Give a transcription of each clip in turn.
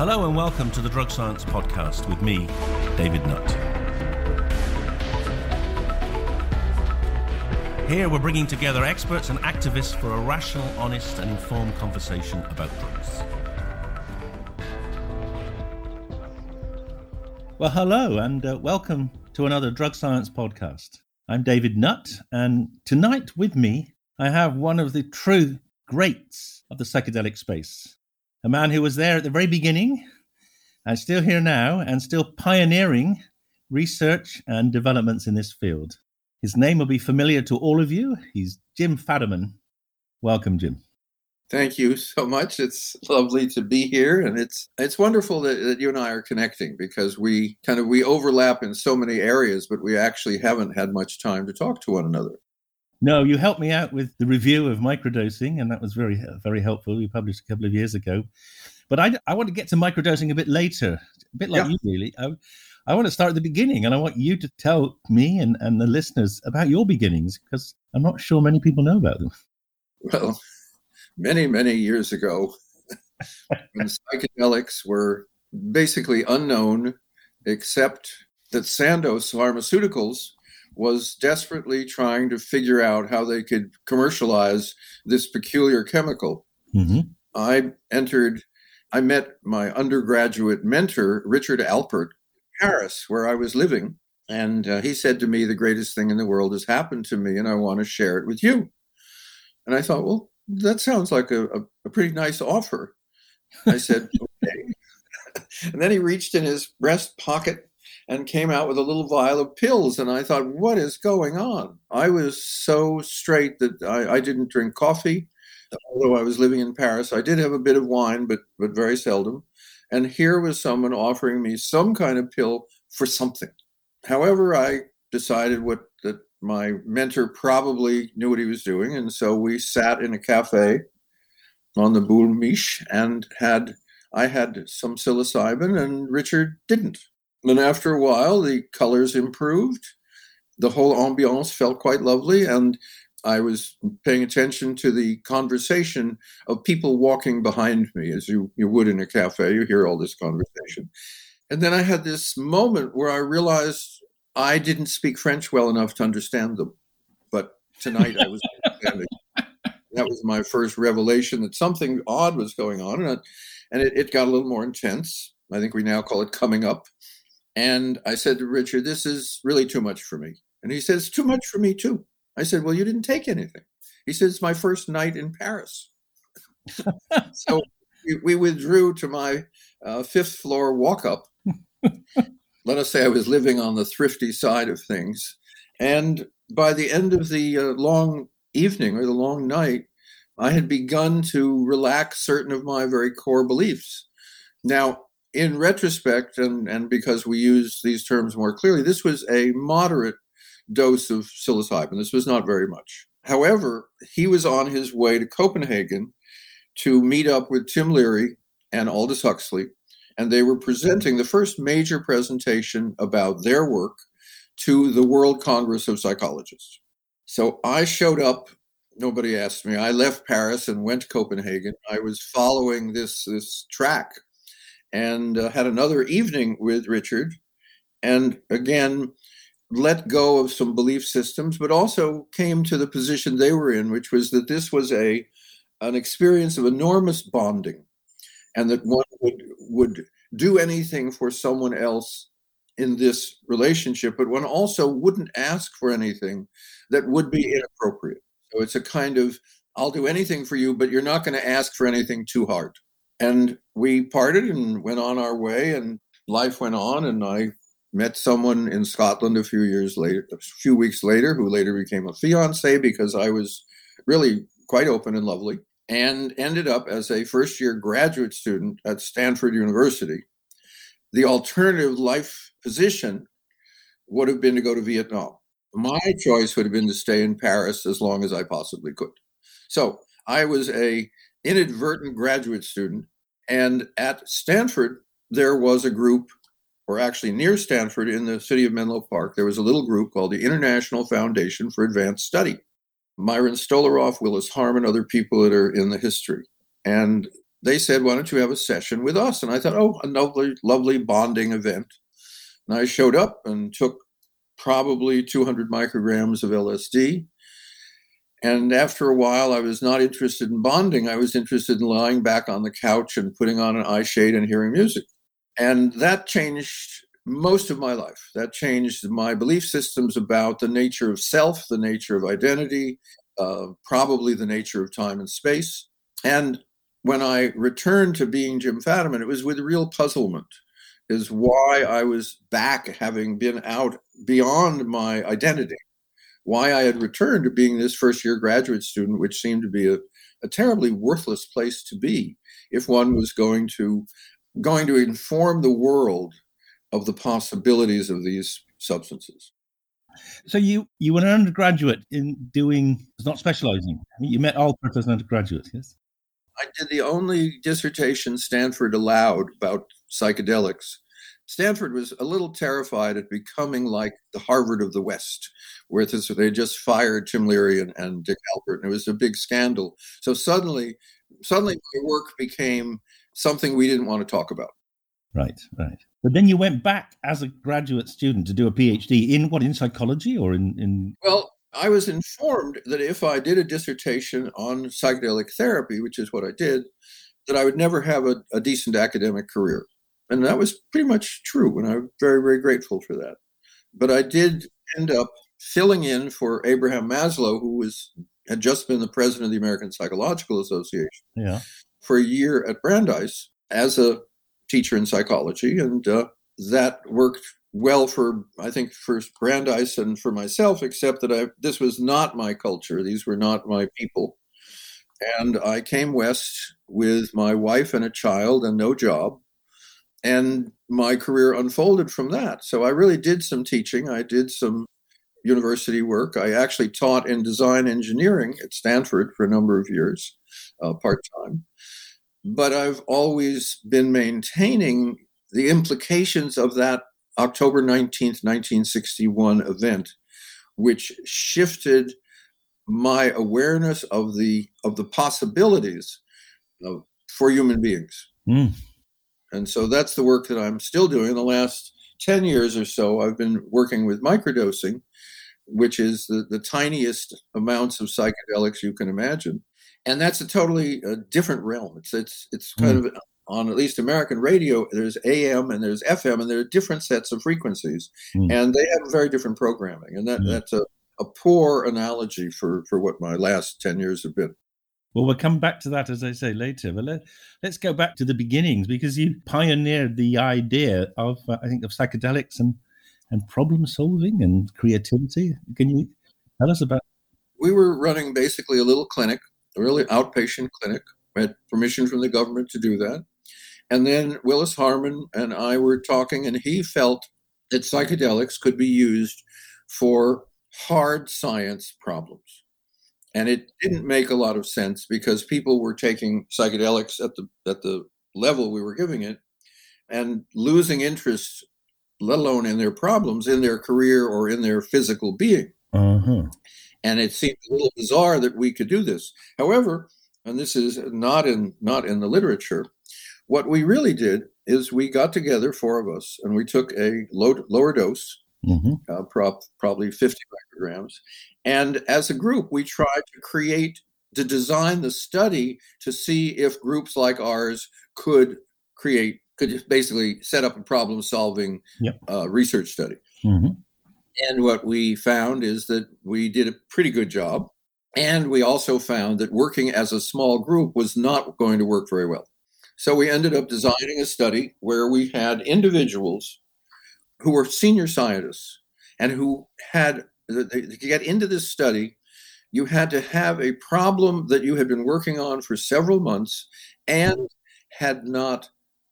Hello and welcome to the Drug Science Podcast with me, David Nutt. Here we're bringing together experts and activists for a rational, honest, and informed conversation about drugs. Well, hello and uh, welcome to another Drug Science Podcast. I'm David Nutt, and tonight with me, I have one of the true greats of the psychedelic space a man who was there at the very beginning and still here now and still pioneering research and developments in this field. His name will be familiar to all of you. He's Jim Fadiman. Welcome, Jim. Thank you so much. It's lovely to be here, and it's it's wonderful that, that, you and I are connecting because we kind of we overlap in so many areas, but we actually haven't had much time to talk to one another. No, you helped me out with the review of microdosing, and that was very, very helpful. We published a couple of years ago. But I, I want to get to microdosing a bit later, a bit like yeah. you, really. I, I want to start at the beginning, and I want you to tell me and, and the listeners about your beginnings because I'm not sure many people know about them. Well, many, many years ago, when psychedelics were basically unknown, except that Sandoz Pharmaceuticals was desperately trying to figure out how they could commercialize this peculiar chemical. Mm-hmm. I entered, I met my undergraduate mentor, Richard Alpert, Paris, where I was living. And uh, he said to me, The greatest thing in the world has happened to me, and I want to share it with you. And I thought, Well, that sounds like a, a, a pretty nice offer. I said, Okay. and then he reached in his breast pocket and came out with a little vial of pills. And I thought, what is going on? I was so straight that I, I didn't drink coffee. Although I was living in Paris, I did have a bit of wine, but but very seldom. And here was someone offering me some kind of pill for something. However, I decided what that my mentor probably knew what he was doing, and so we sat in a cafe on the Boul' Mich' and had I had some psilocybin, and Richard didn't. And after a while, the colors improved. The whole ambiance felt quite lovely. And I was paying attention to the conversation of people walking behind me, as you, you would in a cafe. You hear all this conversation. And then I had this moment where I realized I didn't speak French well enough to understand them. But tonight I was understanding. that was my first revelation that something odd was going on. And, it, and it, it got a little more intense. I think we now call it coming up. And I said to Richard, This is really too much for me. And he says, Too much for me, too. I said, Well, you didn't take anything. He says, It's my first night in Paris. so we, we, withdrew to my uh, fifth floor walk up. Let us say I was living on the thrifty side of things. And by the end of the uh, long evening or the long night, I had begun to relax certain of my very core beliefs. Now, in retrospect, and, and because we use these terms more clearly, this was a moderate dose of psilocybin. This was not very much. However, he was on his way to Copenhagen to meet up with Tim Leary and Aldous Huxley, and they were presenting the first major presentation about their work to the World Congress of Psychologists. So I showed up. Nobody asked me. I left Paris and went to Copenhagen. I was following this this track and uh, had another evening with Richard, and again let go of some belief systems, but also came to the position they were in, which was that this was a an experience of enormous bonding, and that one would would do anything for someone else in this relationship, but one also wouldn't ask for anything that would be inappropriate. So it's a kind of I'll do anything for you, but you're not going to ask for anything too hard. And we parted and went on our way, and life went on. And I met someone in Scotland a few years later, a few weeks later, who later became a fiance because I was really quite open and lovely. and ended up as a first year graduate student at Stanford University. The alternative life position would have been to go to Vietnam. My choice would have been to stay in Paris as long as I possibly could. So I was a inadvertent graduate student, and at Stanford there was a group, or actually near Stanford in the city of Menlo Park, there was a little group called the International Foundation for Advanced Study. Myron Stolaroff, Willis Harman, other people that are in the history. And they said, Why don't you have a session with us? And I thought, Oh, a lovely, lovely bonding event. And I showed up and took probably 200 micrograms of LSD. And after a while, I was not interested in bonding. I was interested in lying back on the couch and putting on an eye shade and hearing music. And that changed most of my life. That changed my belief systems about the nature of self, the nature of identity, uh, probably the nature of time and space. And when I returned to being Jim Fadiman, it was with real puzzlement, is why I was back having been out beyond my identity, why I had returned to being this first year graduate student, which seemed to be a, a terribly worthless place to be if one was going to going to inform the world of the possibilities of these substances. So you you were an undergraduate in doing not specializing. You met Alpert as an undergraduate, yes? I did the only dissertation Stanford allowed about psychedelics. Stanford was a little terrified at becoming like the Harvard of the West, where they just fired Tim Leary and, and Dick Alpert, and it was a big scandal. So suddenly, suddenly my work became something we didn't want to talk about. Right, right. But then you went back as a graduate student to do a PhD in what, in psychology or in, in... Well, I was informed that if I did a dissertation on psychedelic therapy, which is what I did, that I would never have a, a decent academic career. And that was pretty much true, and I'm very, very grateful for that. But I did end up filling in for Abraham Maslow, who was had just been the president of the American Psychological Association yeah. for a year at Brandeis as a teacher in psychology, and uh, that worked well for I think for Brandeis and for myself, except that I this was not my culture; these were not my people, and I came west with my wife and a child and no job, and my career unfolded from that. So I really did some teaching. I did some university work. I actually taught in design engineering at Stanford for a number of years, uh, part time but I've always been maintaining the implications of that October 19th, 1961 event, which shifted my awareness of the of the possibilities of, for human beings. Mm. And so that's the work that I'm still doing. In the last 10 years or so, I've been working with microdosing, which is the, the tiniest amounts of psychedelics you can imagine and that's a totally uh, different realm. It's it's it's kind mm. of on at least American radio. There's AM and there's FM, and there are different sets of frequencies, mm. and they have very different programming. And that mm. that's a, a poor analogy for for what my last ten years have been. Well, we'll come back to that, as I say, later. But let, us go back to the beginnings because you pioneered the idea of, uh, I think, of psychedelics and, and problem solving and creativity. Can you tell us about? We were running basically a little clinic a really outpatient clinic. We had permission from the government to do that. And then Willis Harman and I were talking, and he felt that psychedelics could be used for hard science problems. And it didn't make a lot of sense because people were taking psychedelics at the at the level we were giving it and losing interest, let alone in their problems, in their career or in their physical being. Uh-huh. And it seemed a little bizarre that we could do this. However, and this is not in not in the literature, what we really did is we got together, four of us, and we took a low, lower dose, mm-hmm. uh, prop, probably 50 micrograms. And as a group, we tried to create, to design the study to see if groups like ours could create, could basically set up a problem solving yep. uh, research study. Mm-hmm. And what we found is that we did a pretty good job. And we also found that working as a small group was not going to work very well. So we ended up designing a study where we had individuals who were senior scientists and who had to get into this study you had to have a problem that you had been working on for several months and had not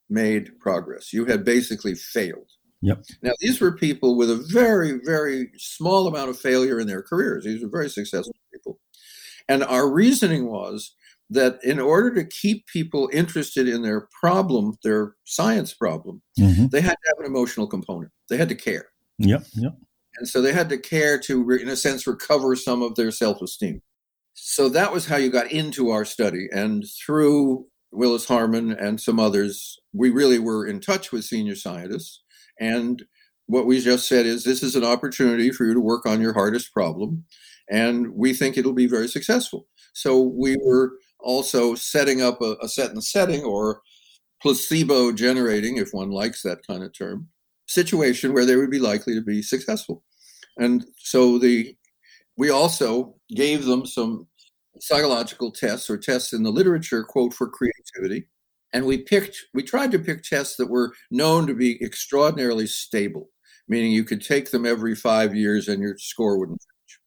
made progress. You had basically failed. Yep. Now, these were people with a very, very small amount of failure in their careers. These were very successful people. And our reasoning was that in order to keep people interested in their problem, their science problem, mm-hmm. they had to have an emotional component. They had to care. Yep. Yep. And so they had to care to, in a sense, recover some of their self esteem. So that was how you got into our study. And through Willis Harman and some others, we really were in touch with senior scientists. And what we just said is this is an opportunity for you to work on your hardest problem. And we think it'll be very successful. So we were also setting up a, a set and setting or placebo generating, if one likes that kind of term, situation where they would be likely to be successful. And so the we also gave them some psychological tests or tests in the literature, quote, for creativity. And we picked, we tried to pick tests that were known to be extraordinarily stable, meaning you could take them every five years and your score wouldn't change.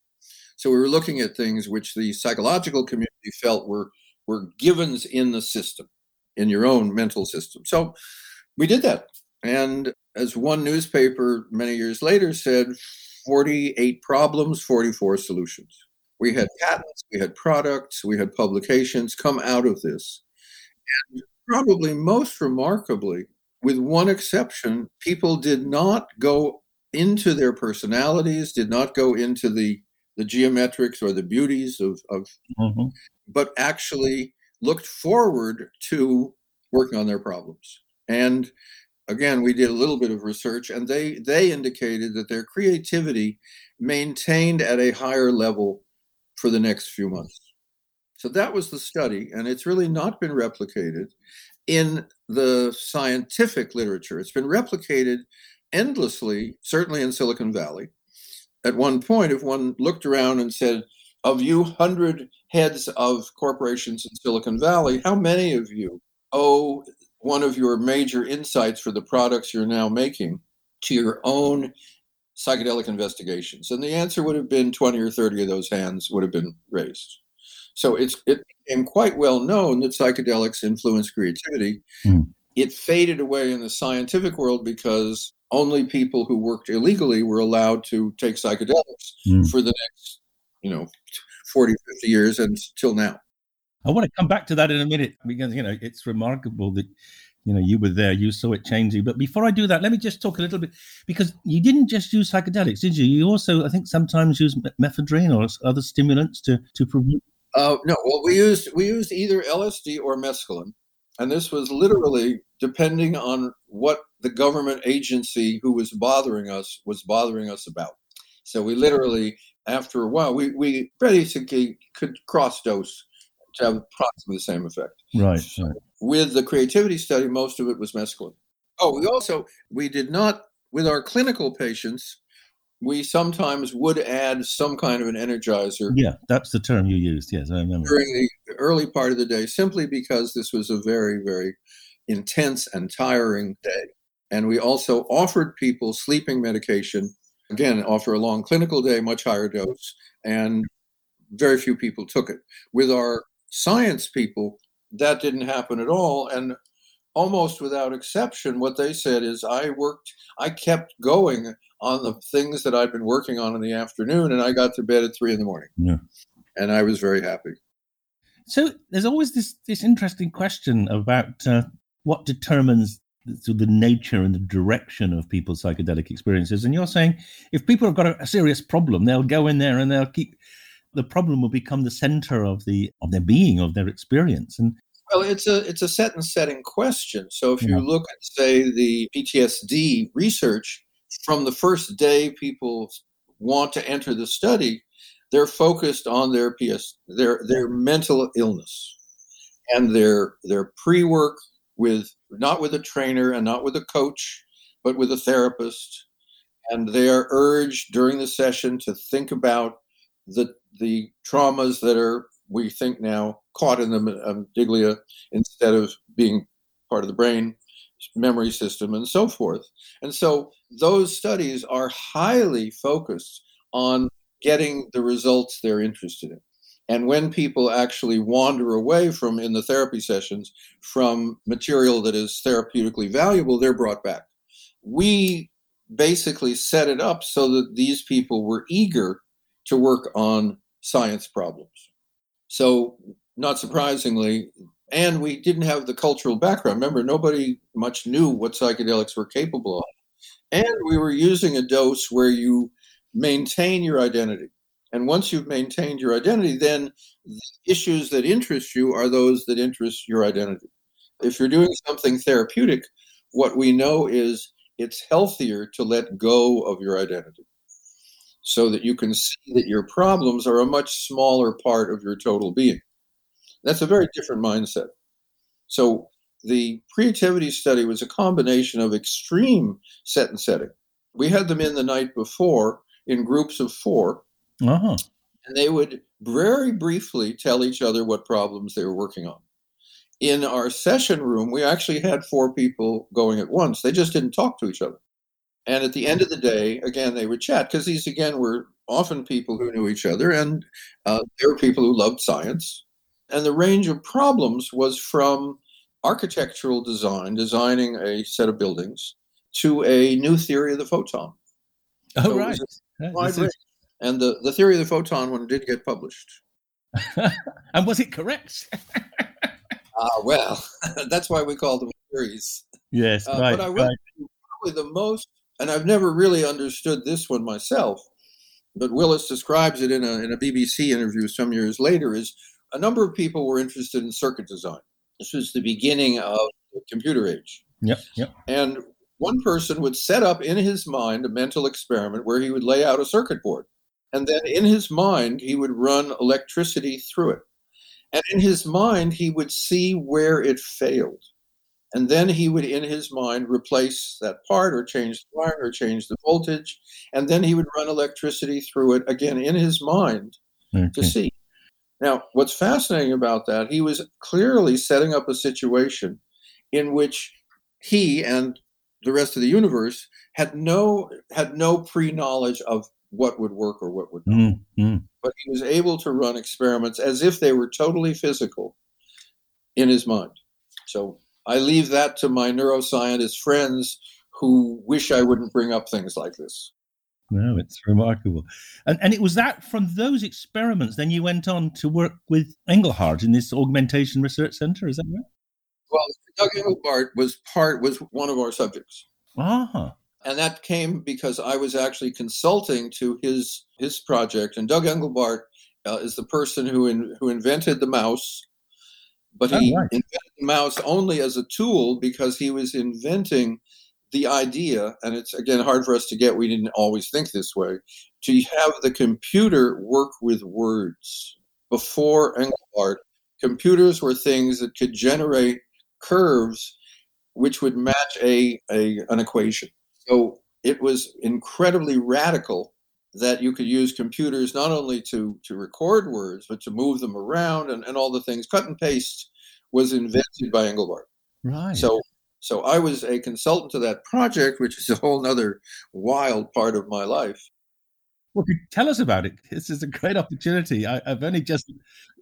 So we were looking at things which the psychological community felt were were givens in the system, in your own mental system. So we did that. And as one newspaper many years later said, 48 problems, 44 solutions. We had patents, we had products, we had publications come out of this. And probably most remarkably, with one exception, people did not go into their personalities, did not go into the, the geometrics or the beauties of, of mm-hmm. but actually looked forward to working on their problems. And again, we did a little bit of research, and they they indicated that their creativity maintained at a higher level for the next few months. So that was the study, and it's really not been replicated in the scientific literature. It's been replicated endlessly, certainly in Silicon Valley. At one point, if one looked around and said, of you hundred heads of corporations in Silicon Valley, how many of you owe one of your major insights for the products you're now making to your own psychedelic investigations? And the answer would have been 20 or 30 of those hands would have been raised. So it's it became quite well known that psychedelics influence creativity. Mm. It faded away in the scientific world because only people who worked illegally were allowed to take psychedelics mm. for the next, you know, 40, 50 years until now. I want to come back to that in a minute because you know it's remarkable that you know you were there, you saw it changing. But before I do that, let me just talk a little bit because you didn't just use psychedelics, did you? You also, I think, sometimes use methedrine or other stimulants to to promote. Uh, no, well, we used we used either LSD or mescaline, and this was literally depending on what the government agency who was bothering us was bothering us about. So we literally, after a while, we we basically could cross dose to have approximately the same effect. Right, right. With the creativity study, most of it was mescaline. Oh, we also we did not with our clinical patients. We sometimes would add some kind of an energizer. Yeah, that's the term you used. Yes, I remember. During the early part of the day, simply because this was a very, very intense and tiring day. And we also offered people sleeping medication. Again, after a long clinical day, much higher dose, and very few people took it. With our science people, that didn't happen at all. And almost without exception, what they said is I worked, I kept going on the things that I'd been working on in the afternoon, and I got to bed at three in the morning. Yeah. And I was very happy. So there's always this this interesting question about uh, what determines the, the nature and the direction of people's psychedelic experiences. And you're saying if people have got a, a serious problem, they'll go in there and they'll keep the problem will become the center of the of their being of their experience. And well it's a it's a set and setting question. So if you look at say the ptsd research from the first day people want to enter the study they're focused on their ps their their mental illness and their their pre-work with not with a trainer and not with a coach but with a therapist. And they are urged during the session to think about the the traumas that are we think now caught in the amygdala um, instead of being part of the brain memory system and so forth and so those studies are highly focused on getting the results they're interested in. And when people actually wander away from, in the therapy sessions, from material that is therapeutically valuable, they're brought back. We basically set it up so that these people were eager to work on science problems. So, not surprisingly, and we didn't have the cultural background. Remember, nobody much knew what psychedelics were capable of. And we were using a dose where you maintain your identity. And once you've maintained your identity, then the issues that interest you are those that interest your identity. If you're doing something therapeutic, what we know is it's healthier to let go of your identity so that you can see that your problems are a much smaller part of your total being. That's a very different mindset. So the creativity study was a combination of extreme set and setting. We had them in the night before in groups of 4 uh-huh. and they would very briefly tell each other what problems they were working on. In our session room, we actually had four people going at once. They just didn't talk to each other. And at the end of the day, again, they would chat because these, again, were often people who knew each other and uh, they were people who loved science. And the range of problems was from architectural design, designing a set of buildings, to a new theory of the photon. Oh, so right. Is... And the, the theory of the photon one did get published. and was it correct? Ah, uh, well, that's why we call them theories. Yes, uh, right. But I will right. probably the most, and I've never really understood this one myself, but Willis describes it in a, in a BBC interview some years later, is a number of people were interested in circuit design. This was the beginning of the computer age. Yep, yep. And one person would set up in his mind a mental experiment where he would lay out a circuit board. And then in his mind, he would run electricity through it. And in his mind, he would see where it failed. And then he would, in his mind, replace that part or change the wire or change the voltage. And then he would run electricity through it again in his mind okay. to see. Now, what's fascinating about that, he was clearly setting up a situation in which he and the rest of the universe had no had no pre-knowledge of what would work or what would not. Mm-hmm. But he was able to run experiments as if they were totally physical in his mind. So I leave that to my neuroscientist friends who wish I wouldn't bring up things like this. No, it's remarkable. And, and it was that from those experiments, then you went on to work with Engelbart in this augmentation research center. Is that right? Well, Doug Engelbart was part, was one of our subjects. Uh-huh. And that came because I was actually consulting to his his project. And Doug Engelbart uh, is the person who in, who invented the mouse, but he right. invented mouse only as a tool because he was inventing the idea, and it's again hard for us to get, we didn't always think this way, to have the computer work with words. Before Engelbart, computers were things that could generate curves which would match a, a an equation. So it was incredibly radical that you could use computers not only to, to record words, but to move them around and, and all the things. Cut and paste was invented by Engelbart. Right. So so I was a consultant to that project, which is a whole other wild part of my life. Well, tell us about it. This is a great opportunity. I, have only just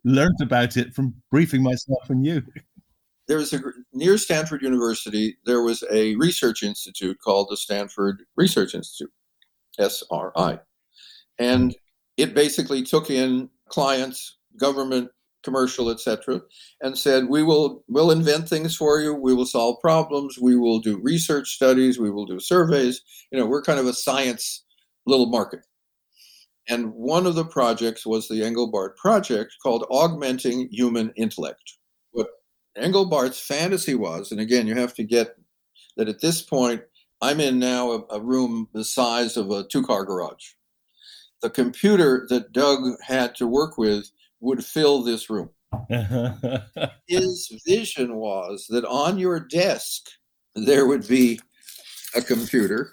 learned about it from briefing myself and you. There was a near Stanford University. There was a research institute called the Stanford Research Institute, SRI, and it basically took in clients, government commercial, etc., and said, "We will we'll invent things for you. We will solve problems. We will do research studies. We will do surveys. You know, we're kind of a science little market." And one of the projects was the Engelbart project called Augmenting Human Intellect. What Engelbart's fantasy was, and again, you have to get that at this point, I'm in now a, a room the size of a two car garage. The computer that Doug had to work with would fill this room. His vision was that on your desk there would be a computer,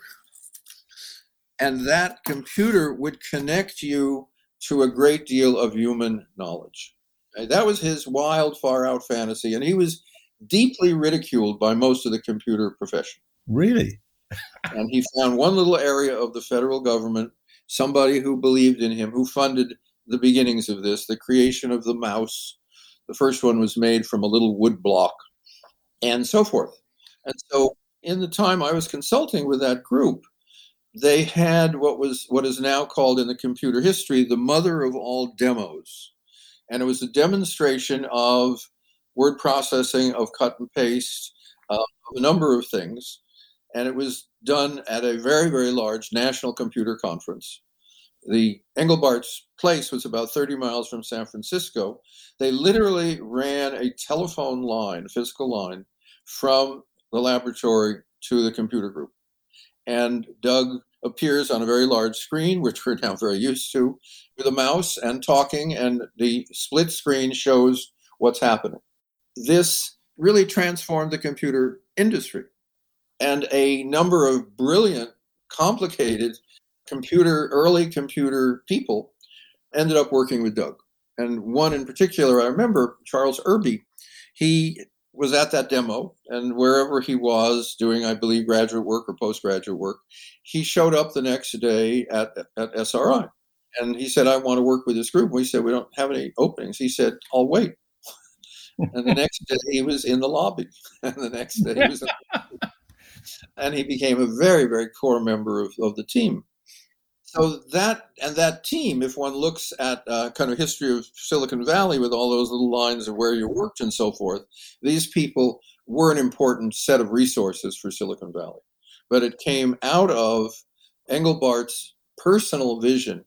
and that computer would connect you to a great deal of human knowledge. That was his wild, far out fantasy, and he was deeply ridiculed by most of the computer profession. Really? and he found one little area of the federal government somebody who believed in him, who funded the beginnings of this, the creation of the mouse. The first one was made from a little wood block, and so forth. And so, in the time I was consulting with that group, they had what was what is now called in the computer history the mother of all demos, and it was a demonstration of word processing, of cut and paste, uh, of a number of things, and it was done at a very very large national computer conference the Engelbart's place was about 30 miles from San Francisco. They literally ran a telephone line, a physical line, from the laboratory to the computer group. And Doug appears on a very large screen, which we're now very used to, with a mouse and talking, and the split screen shows what's happening. This really transformed the computer industry. And a number of brilliant, complicated computer, early computer people ended up working with Doug. And one in particular, I remember Charles Irby, he was at that demo, and wherever he was doing, I believe, graduate work or postgraduate work, he showed up the next day at, at SRI. And he said, I want to work with this group. We said, We don't have any openings. He said, I'll wait. and the next day he was in the lobby. And the next day he was in And he became a very, very core member of, of the team so that and that team, if one looks at uh, kind of history of Silicon Valley with all those little lines of where you worked and so forth, these people were an important set of resources for Silicon Valley. But it came out of Engelbart's personal vision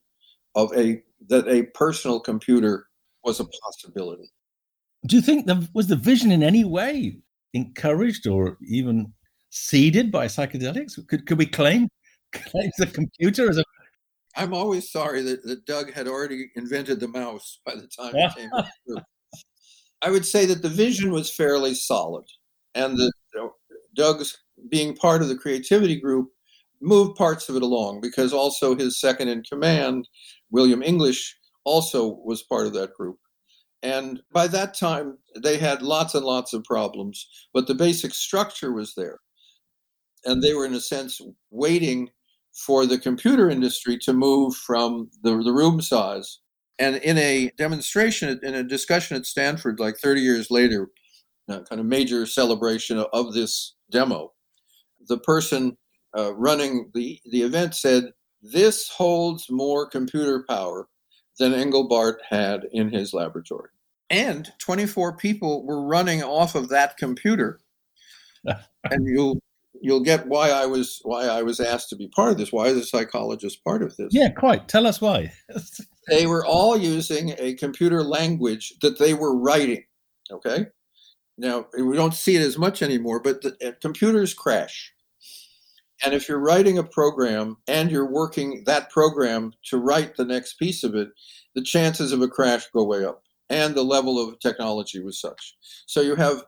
of a that a personal computer was a possibility. Do you think that was the vision in any way encouraged or even seeded by psychedelics? Could could we claim claim the computer as a I'm always sorry that, that Doug had already invented the mouse by the time it came through. I would say that the vision was fairly solid, and that you know, Doug's being part of the creativity group moved parts of it along because also his second in command, William English, also was part of that group. And by that time, they had lots and lots of problems, but the basic structure was there. And they were, in a sense, waiting for the computer industry to move from the, the room size. And in a demonstration, in a discussion at Stanford, like 30 years later, a kind of major celebration of, of this demo, the person uh, running the, the event said, This holds more computer power than Engelbart had in his laboratory. And 24 people were running off of that computer. and you'll you'll get why I was why I was asked to be part of this. Why is a psychologist part of this? Yeah, quite. Tell us why. they were all using a computer language that they were writing. Okay. Now we don't see it as much anymore, but the, uh, computers crash. And if you're writing a program and you're working that program to write the next piece of it, the chances of a crash go way up. And the level of technology was such. So you have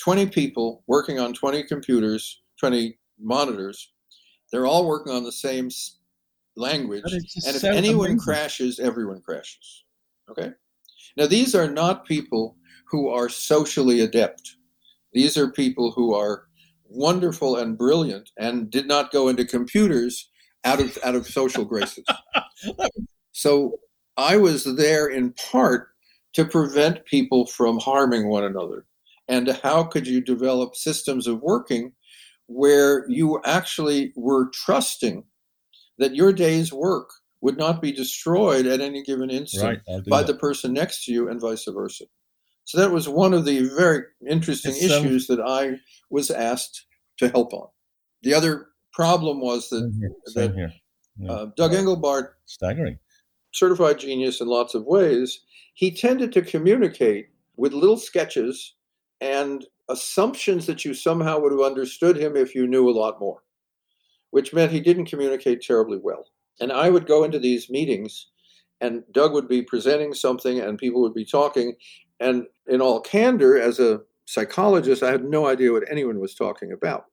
20 people working on 20 computers 20 monitors. They're all working on the same language. And if anyone amazing. crashes, everyone crashes. Okay? Now, these are not people who are socially adept. These are people who are wonderful and brilliant and did not go into computers out of out of social graces. so I was there in part to prevent people from harming one another. And how could you develop systems of working where you actually were trusting that your day's work would not be destroyed at any given instant right, by that. the person next to you and vice versa. So that was one of the very interesting it's issues that I was asked to help on. The other problem was that, here. That yeah. uh, Doug Engelbart, staggering, certified genius in lots of ways, he tended to communicate with little sketches and assumptions that you somehow would have understood him if you knew a lot more, which meant he didn't communicate terribly well. And I would go into these meetings, and Doug would be presenting something, and people would be talking. And in all candor, as a psychologist, I had no idea what anyone was talking about.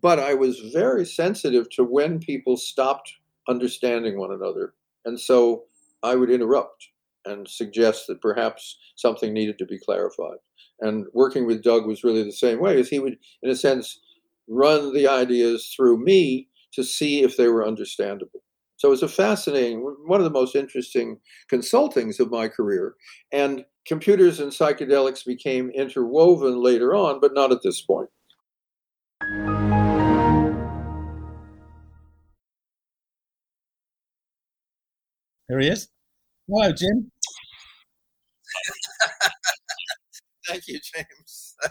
But I was very sensitive to when people stopped understanding one another. And so I would interrupt and suggest that perhaps something needed to be clarified. And working with Doug was really the same way, as he would, in a sense, run the ideas through me to see if they were understandable. So it was a fascinating, one of the most interesting consultings of my career. And computers and psychedelics became interwoven later on, but not at this point. Here he is. Hello, Jim. Thank you, James.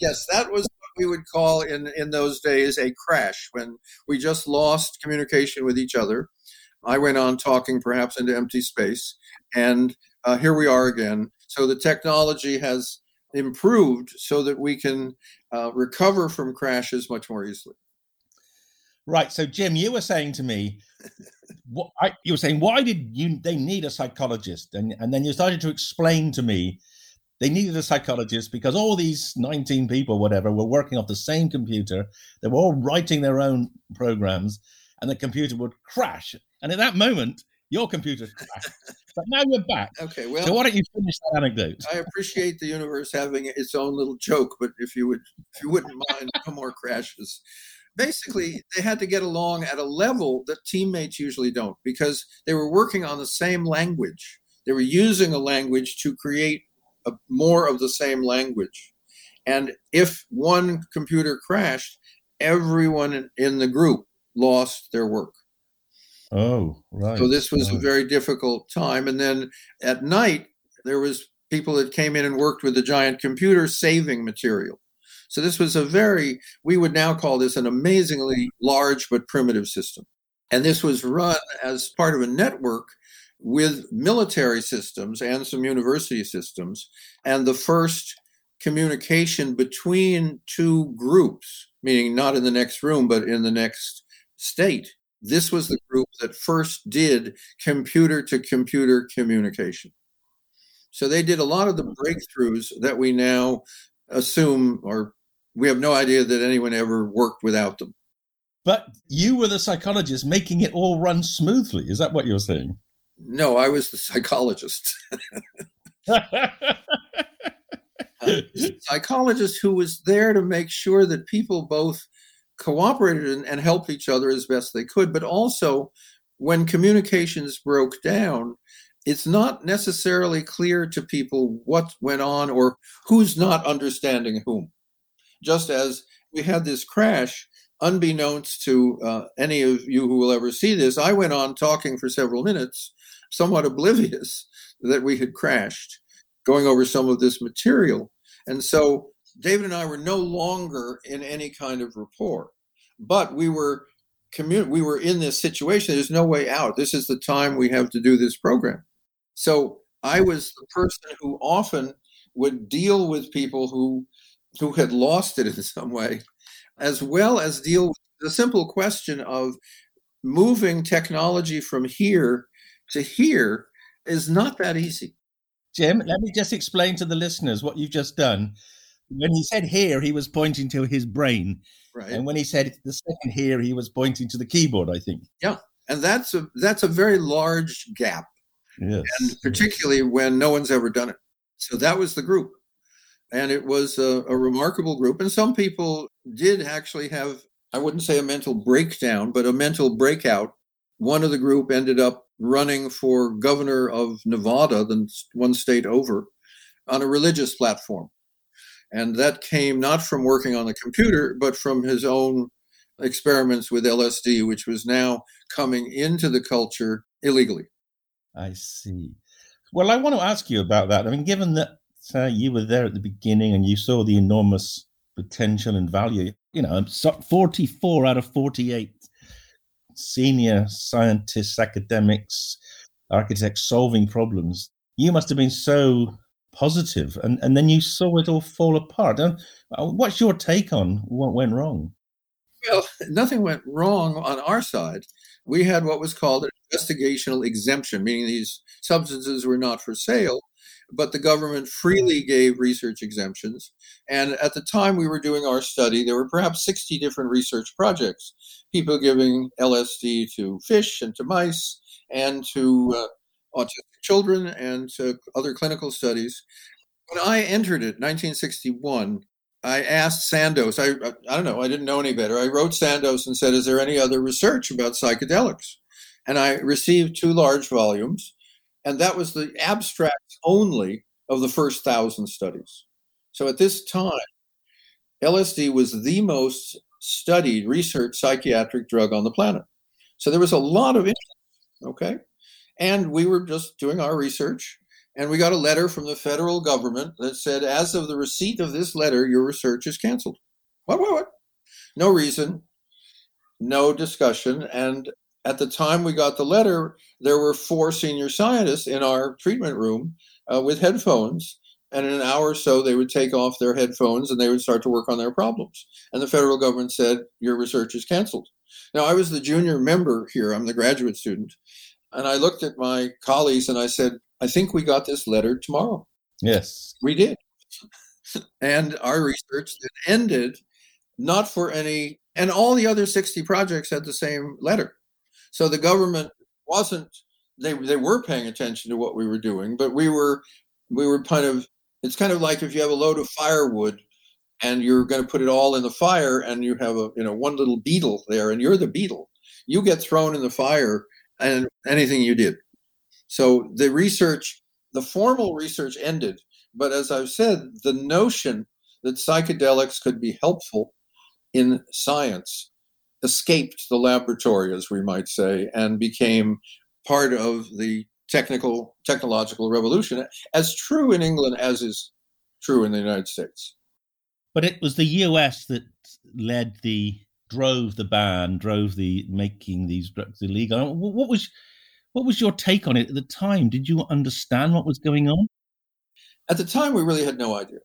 yes, that was what we would call in, in those days a crash when we just lost communication with each other. I went on talking perhaps into empty space, and uh, here we are again. So the technology has improved so that we can uh, recover from crashes much more easily. Right. So, Jim, you were saying to me, what, I, you were saying, why did you they need a psychologist? And and then you started to explain to me they needed a psychologist because all these 19 people, whatever, were working off the same computer. They were all writing their own programs, and the computer would crash. And at that moment, your computer crashed. but now you're back. Okay, well, so why don't you finish that anecdote? I appreciate the universe having its own little joke, but if you would, if you wouldn't mind, no more crashes basically they had to get along at a level that teammates usually don't because they were working on the same language. They were using a language to create a, more of the same language. And if one computer crashed everyone in the group lost their work. Oh right. So this was a very difficult time. And then at night there was people that came in and worked with the giant computer saving material so this was a very, we would now call this an amazingly large but primitive system. And this was run as part of a network with military systems and some university systems. And the first communication between two groups, meaning not in the next room, but in the next state. This was the group that first did computer to computer communication. So they did a lot of the breakthroughs that we now assume or we have no idea that anyone ever worked without them. But you were the psychologist making it all run smoothly. Is that what you're saying? No, I was the psychologist. Uh, psychologist who was there to make sure that people both cooperated and, and helped each other as best they could, but also when communications broke down, it's not necessarily clear to people what went on or who's not understanding whom just as we had this crash, unbeknownst to uh, any of you who will ever see this, I went on talking for several minutes, somewhat oblivious that we had crashed, going over some of this material. And so David and I were no longer in any kind of rapport, but we were commun- we were in this situation. There's no way out. This is the time we have to do this program. So I was the person who often would deal with people who who had lost it in some way, as well as deal with the simple question of moving technology from here to here is not that easy. Jim, let me just explain to the listeners what you've just done. When he said here, he was pointing to his brain. Right. And when he said the second here, he was pointing to the keyboard, I think. Yeah. And that's a that's a very large gap. Yes. And particularly when no one's ever done it. So that was the group and it was a, a, remarkable group. And some people did actually have, I wouldn't say a mental breakdown, but a mental breakout. One of the group ended up running for governor of Nevada, the one state over, on a religious platform. And that came not from working on the computer, but from his own experiments with LSD, which was now coming into the culture illegally. I see. Well, I want to ask you about that. I mean, given that so you were there at the beginning and you saw the enormous potential and value. You know, 44 out of 48 senior scientists, academics, architects solving problems. You must have been so positive, and, and then you saw it all fall apart. Uh, what's your take on what went wrong? Well, nothing went wrong on our side. We had what was called an investigational exemption, meaning these substances were not for sale but the government freely gave research exemptions. And at the time we were doing our study, there were perhaps 60 different research projects, people giving LSD to fish and to mice and to uh, autistic children and to other clinical studies. When I entered it, 1961, I asked Sandoz, I, I don't know, I didn't know any better. I wrote Sandoz and said, Is there any other research about psychedelics? and I received two large volumes, and that was the abstracts only of the first thousand studies. So at this time, LSD was the most studied research psychiatric drug on the planet. So there was a lot of interest, okay? And we were just doing our research, and we got a letter from the federal government that said, as of the receipt of this letter, your research is canceled. What, what, what? No reason, no discussion. And at the time we got the letter, there were four senior scientists in our treatment room uh, with headphones. And in an hour or so, they would take off their headphones and they would start to work on their problems. And the federal government said, Your research is canceled. Now, I was the junior member here, I'm the graduate student. And I looked at my colleagues and I said, I think we got this letter tomorrow. Yes. We did. and our research ended, not for any, and all the other 60 projects had the same letter. So the government wasn't they they were paying attention to what we were doing, but we were we were kind of it's kind of like if you have a load of firewood and you're going to put it all in the fire and you have a you know one little beetle there and you're the beetle you get thrown in the fire and anything you did. So the research the formal research ended but as i've said the notion that psychedelics could be helpful in science escaped the laboratory, as we might say, and became part of the technical technological revolution, as true in England as is true in the United States. But it was the US that led the drove the ban, drove the making these drugs illegal. What was what was your take on it at the time? Did you understand what was going on? At the time, we really had no idea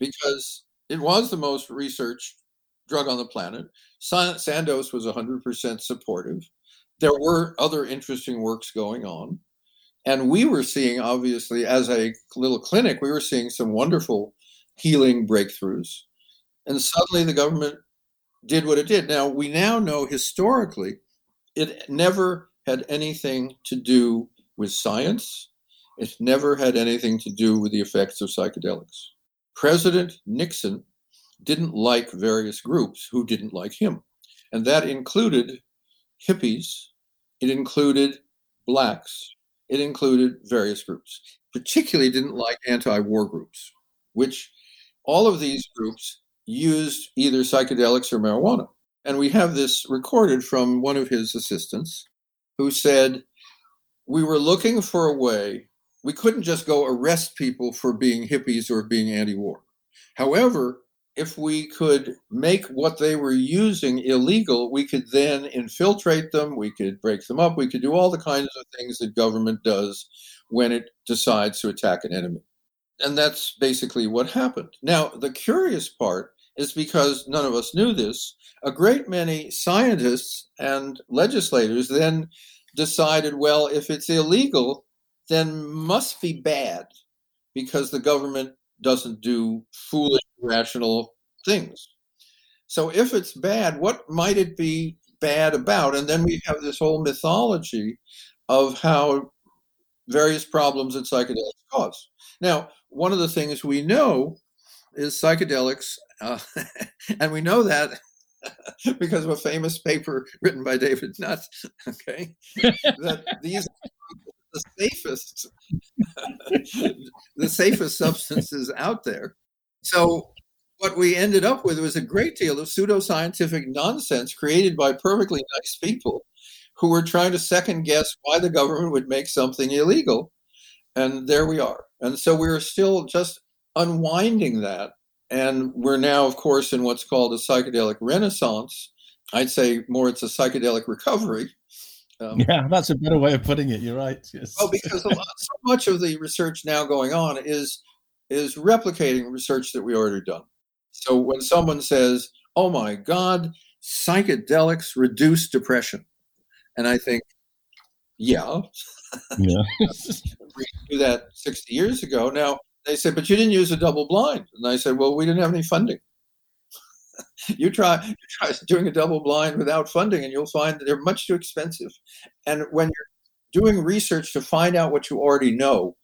because it was the most researched drug on the planet. Sandoz was 100% supportive. There were other interesting works going on. And we were seeing, obviously, as a little clinic, we were seeing some wonderful healing breakthroughs. And suddenly the government did what it did. Now, we now know historically it never had anything to do with science, it never had anything to do with the effects of psychedelics. President Nixon didn't like various groups who didn't like him. And that included hippies, it included blacks, it included various groups. Particularly didn't like anti war groups, which all of these groups used either psychedelics or marijuana. And we have this recorded from one of his assistants who said, We were looking for a way, we couldn't just go arrest people for being hippies or being anti war. However, if we could make what they were using illegal, we could then infiltrate them, we could break them up, we could do all the kinds of things that government does when it decides to attack an enemy. And that's basically what happened. Now, the curious part is because none of us knew this, a great many scientists and legislators then decided well, if it's illegal, then must be bad because the government doesn't do foolish rational things. So if it's bad, what might it be bad about? And then we have this whole mythology of how various problems that psychedelics cause. Now, one of the things we know is psychedelics, uh, and we know that because of a famous paper written by David Nutt, okay, that these the safest the safest substances out there. So what we ended up with was a great deal of pseudoscientific nonsense created by perfectly nice people who were trying to second guess why the government would make something illegal. And there we are. And so we're still just unwinding that. And we're now, of course, in what's called a psychedelic renaissance. I'd say more it's a psychedelic recovery. Um, yeah, that's a better way of putting it. You're right. Yes. Well, because lot, so much of the research now going on is is replicating research that we already done. So when someone says, "Oh my God, psychedelics reduce depression," and I think, "Yeah, yeah, we do that 60 years ago." Now they say, "But you didn't use a double blind," and I said, "Well, we didn't have any funding." you try try doing a double blind without funding, and you'll find that they're much too expensive. And when you're doing research to find out what you already know,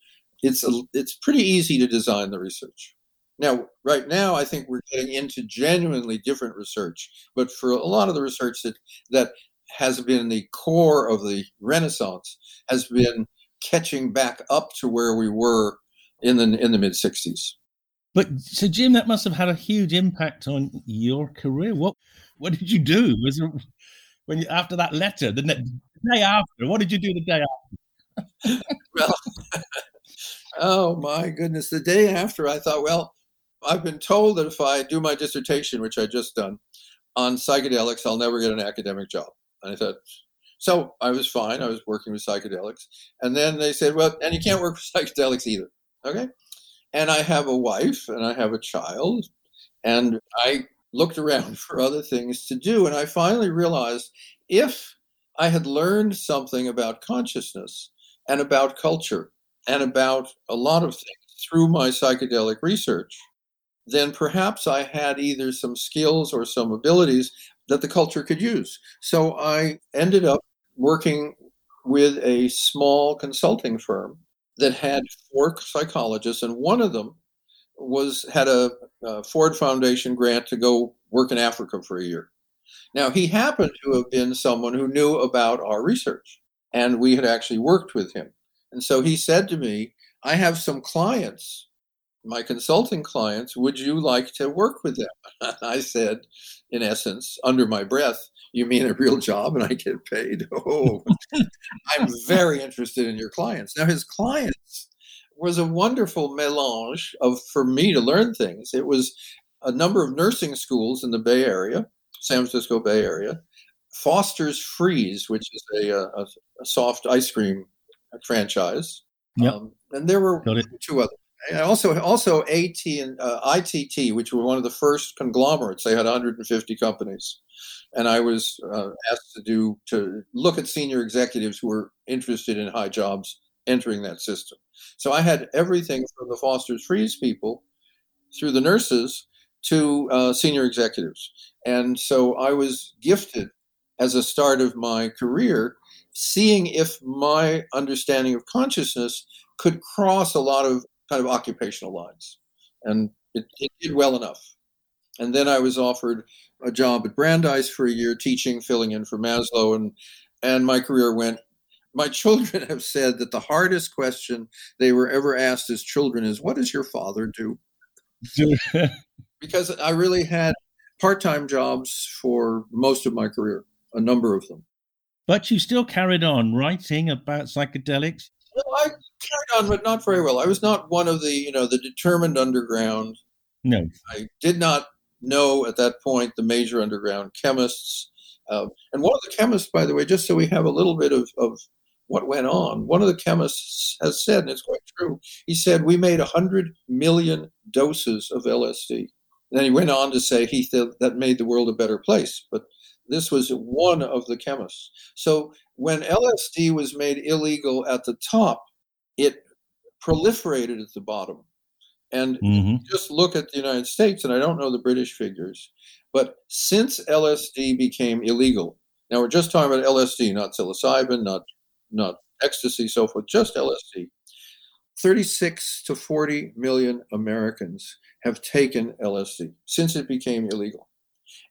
it's a, it's pretty easy to design the research. Now, right now, I think we're getting into genuinely different research. But for a lot of the research that that has been the core of the Renaissance, has been catching back up to where we were in the in the mid '60s. But so, Jim, that must have had a huge impact on your career. What what did you do? Was when you, after that letter, the, the day after? What did you do the day after? well, oh my goodness, the day after, I thought, well, I've been told that if I do my dissertation, which I just done on psychedelics, I'll never get an academic job. And I thought, so I was fine. I was working with psychedelics, and then they said, well, and you can't work with psychedelics either. Okay, and I have a wife and I have a child, and I looked around for other things to do. And I finally realized if I had learned something about consciousness and about culture and about a lot of things through my psychedelic research, then perhaps I had either some skills or some abilities that the culture could use. So I ended up working with a small consulting firm that had four psychologists, and one of them was had a, a, Ford Foundation grant to go work in Africa for a year. Now he happened to have been someone who knew about our research, and we had actually worked with him. And so he said to me, "I have some clients, my consulting clients. Would you like to work with them?" I said, in essence, under my breath, "You mean a real job and I get paid?" Oh, I'm very interested in your clients. Now his clients was a wonderful melange of for me to learn things. It was a number of nursing schools in the Bay Area, San Francisco Bay Area, Foster's Freeze, which is a, a, a soft ice cream franchise, yep. Um, and there were two other. And also, also AT and uh, ITT, which were one of the first conglomerates. They had 150 companies, and I was uh, asked to do to look at senior executives who were interested in high jobs entering that system. So I had everything from the Foster's Freeze people through the nurses to uh, senior executives. And so I was gifted as a start of my career, seeing if my understanding of consciousness could cross a lot of kind of occupational lines. And it, it did well enough. And then I was offered a job at Brandeis for a year teaching, filling in for Maslow, and and my career went my children have said that the hardest question they were ever asked as children is, What does your father do? because I really had part time jobs for most of my career, a number of them. But you still carried on writing about psychedelics? I carried on, but not very well. I was not one of the, you know, the determined underground. No. I did not know at that point the major underground chemists. Uh, and one of the chemists, by the way, just so we have a little bit of, of what went on. One of the chemists has said, and it's quite true, he said, We made 100 million doses of LSD. And then he went on to say he th- that made the world a better place. But this was one of the chemists. So when LSD was made illegal at the top, it proliferated at the bottom. And mm-hmm. just look at the United States, and I don't know the British figures, but since LSD became illegal, now we're just talking about LSD, not psilocybin, not not ecstasy, so forth, just LSD. 36 to 40 million Americans have taken LSD since it became illegal.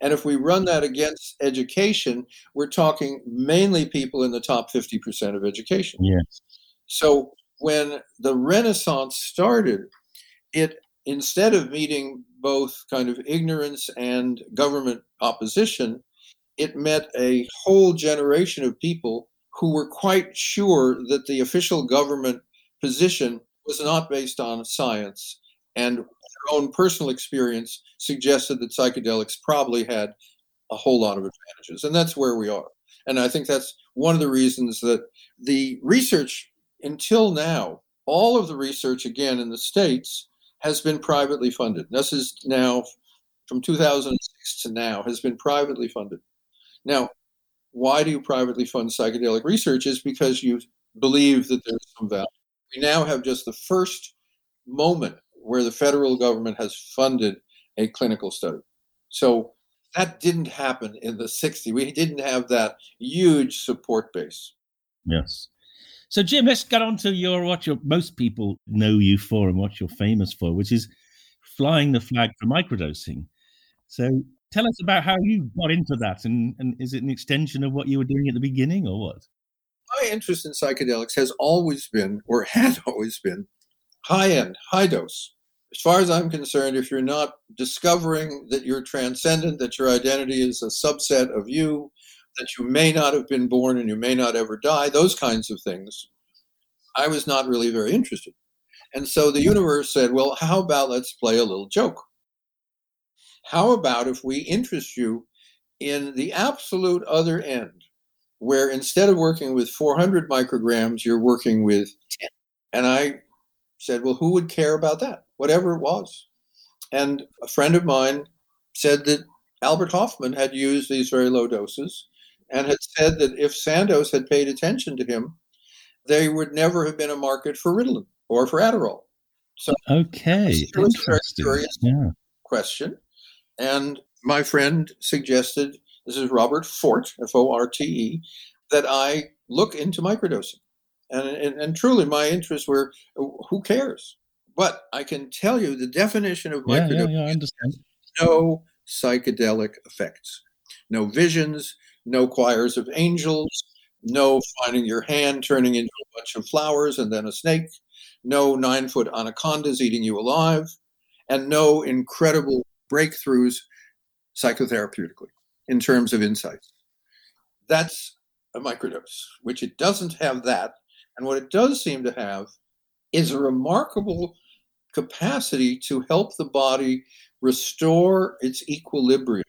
And if we run that against education, we're talking mainly people in the top 50% of education. Yes. So when the Renaissance started, it instead of meeting both kind of ignorance and government opposition, it met a whole generation of people who were quite sure that the official government position was not based on science and their own personal experience suggested that psychedelics probably had a whole lot of advantages and that's where we are. And i think that's one of the reasons that the research until now all of the research again in the states has been privately funded. This is now from 2006 to now has been privately funded. Now why do you privately fund psychedelic research is because you believe that there's some value. We now have just the first moment where the federal government has funded a clinical study. So that didn't happen in the 60s. We didn't have that huge support base. Yes. So Jim, let's get on to your what your most people know you for and what you're famous for, which is flying the flag for microdosing. So tell us about how you got into that, and, and is it an extension of what you were doing at the beginning, or what? My interest in psychedelics has always been, or had always been, high end, high dose. As far as I'm concerned, if you're not discovering that you're transcendent, that your identity is a subset of you, that you may not have been born and you may not ever die, those kinds of things, I was not really very interested. And so the universe said, well, how about let's play a little joke? How about if we interest you in the absolute other end, where instead of working with 400 micrograms, you're working with 10? And I said, well, who would care about that? Whatever it was. And a friend of mine said that Albert Hofmann had used these very low doses and had said that if Sandoz had paid attention to him, there would never have been a market for Ritalin or for Adderall. So okay, it was a very curious yeah. question. And my friend suggested, this is Robert Forte, F O R T E, that I look into microdosing. And, and, and, truly, my interests were who cares? But I can tell you the definition of yeah, yeah, yeah, I understand. no psychedelic effects, no visions, no choirs of angels, no finding your hand turning into a bunch of flowers and then a snake, no nine foot anacondas eating you alive, and no incredible breakthroughs psychotherapeutically in terms of insights. That's a microdose, which it doesn't have that. And what it does seem to have is a remarkable capacity to help the body restore its equilibrium.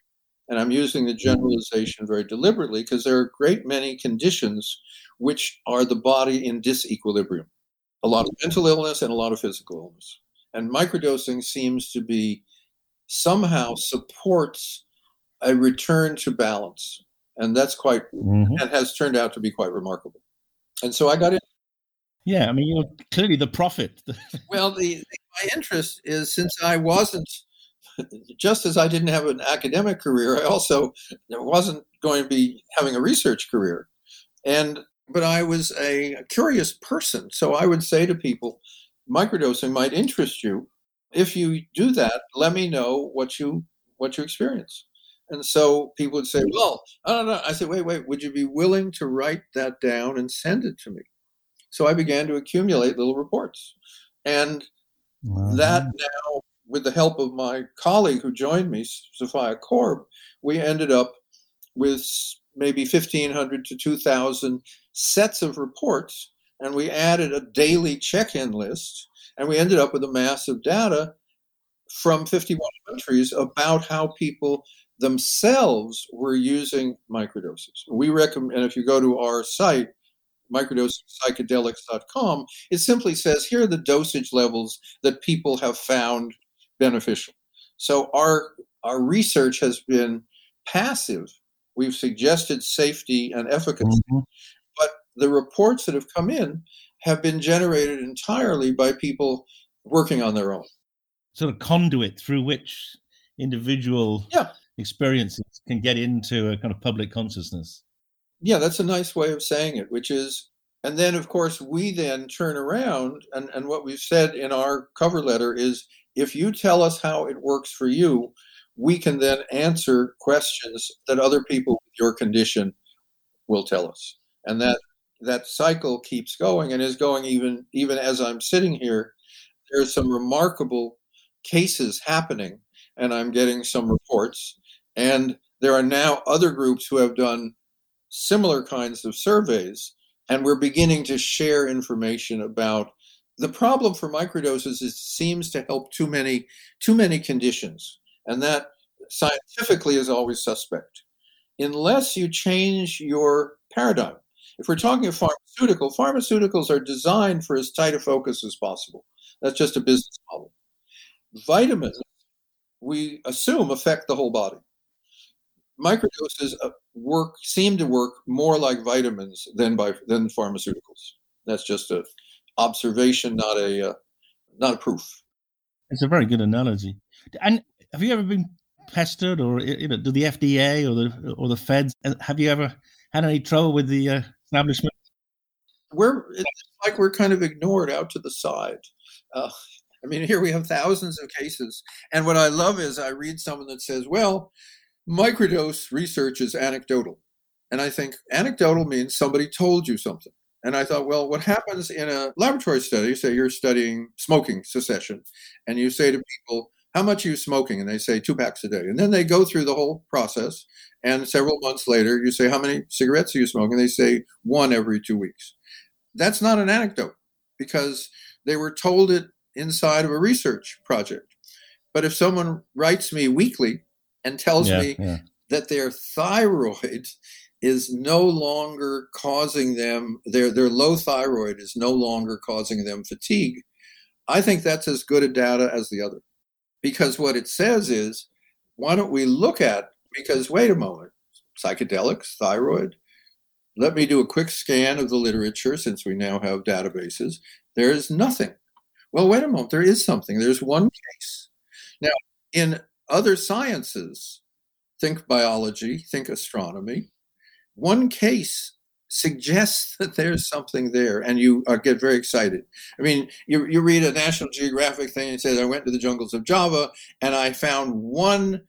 And I'm using the generalization very deliberately because there are a great many conditions which are the body in disequilibrium a lot of mental illness and a lot of physical illness. And microdosing seems to be somehow supports a return to balance. And that's quite, mm-hmm. and has turned out to be quite remarkable. And so I got in. Yeah, I mean, you're clearly the prophet. well, the, my interest is since I wasn't, just as I didn't have an academic career, I also wasn't going to be having a research career. And but I was a curious person. So I would say to people, microdosing might interest you if you do that, let me know what you what you experience. And so people would say, "Well, I don't know." I said, "Wait, wait. Would you be willing to write that down and send it to me?" So I began to accumulate little reports, and that now, with the help of my colleague who joined me, Sophia Korb, we ended up with maybe 1,500 to 2,000 sets of reports, and we added a daily check-in list and we ended up with a mass of data from 51 countries about how people themselves were using microdoses. We recommend, and if you go to our site, microdosingpsychedelics.com, it simply says here are the dosage levels that people have found beneficial. So our our research has been passive. We've suggested safety and efficacy, mm-hmm. but the reports that have come in have been generated entirely by people working on their own. Sort of conduit through which individual yeah. experiences can get into a kind of public consciousness. Yeah, that's a nice way of saying it, which is, and then of course we then turn around, and, and what we've said in our cover letter is if you tell us how it works for you, we can then answer questions that other people with your condition will tell us. And that that cycle keeps going and is going even even as I'm sitting here. There's some remarkable cases happening, and I'm getting some reports. And there are now other groups who have done similar kinds of surveys, and we're beginning to share information about the problem for microdoses is it seems to help too many too many conditions, and that scientifically is always suspect. Unless you change your paradigm, if we're talking of pharmaceutical, pharmaceuticals are designed for as tight a focus as possible. That's just a business model. Vitamins, we assume, affect the whole body. Microdoses uh, work seem to work more like vitamins than by than pharmaceuticals. That's just a observation, not a uh, not a proof. It's a very good analogy. And have you ever been pestered, or you know, do the FDA or the or the feds have you ever had any trouble with the uh, establishment? We're it's like we're kind of ignored out to the side. Uh, I mean, here we have thousands of cases, and what I love is I read someone that says, "Well, microdose research is anecdotal. And I think anecdotal means somebody told you something. And I thought, well, what happens in a laboratory study, say you're studying smoking cessation, and you say to people, how much are you smoking? And they say two packs a day. And then they go through the whole process. And several months later, you say, how many cigarettes are you smoking? And They say one every two weeks. That's not an anecdote because they were told it inside of a research project. But if someone writes me weekly and tells yeah, me yeah. that their thyroid is no longer causing them their their low thyroid is no longer causing them fatigue. I think that's as good a data as the other. Because what it says is why don't we look at because wait a moment psychedelics thyroid let me do a quick scan of the literature since we now have databases. There's nothing. Well wait a moment there is something. There's one case. Now in other sciences think biology think astronomy one case suggests that there's something there and you uh, get very excited. I mean, you, you read a National Geographic thing and it says, I went to the jungles of Java and I found one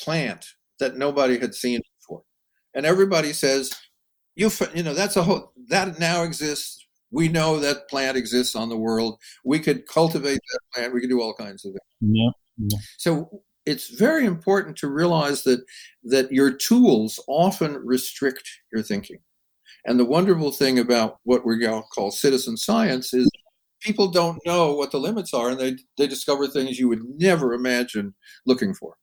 plant that nobody had seen before. And everybody says, you, you know, that's a whole, that now exists. We know that plant exists on the world. We could cultivate that plant. We could do all kinds of things. Yeah. yeah. So it's very important to realize that that your tools often restrict your thinking. And the wonderful thing about what we call citizen science is people don't know what the limits are and they, they discover things you would never imagine looking for.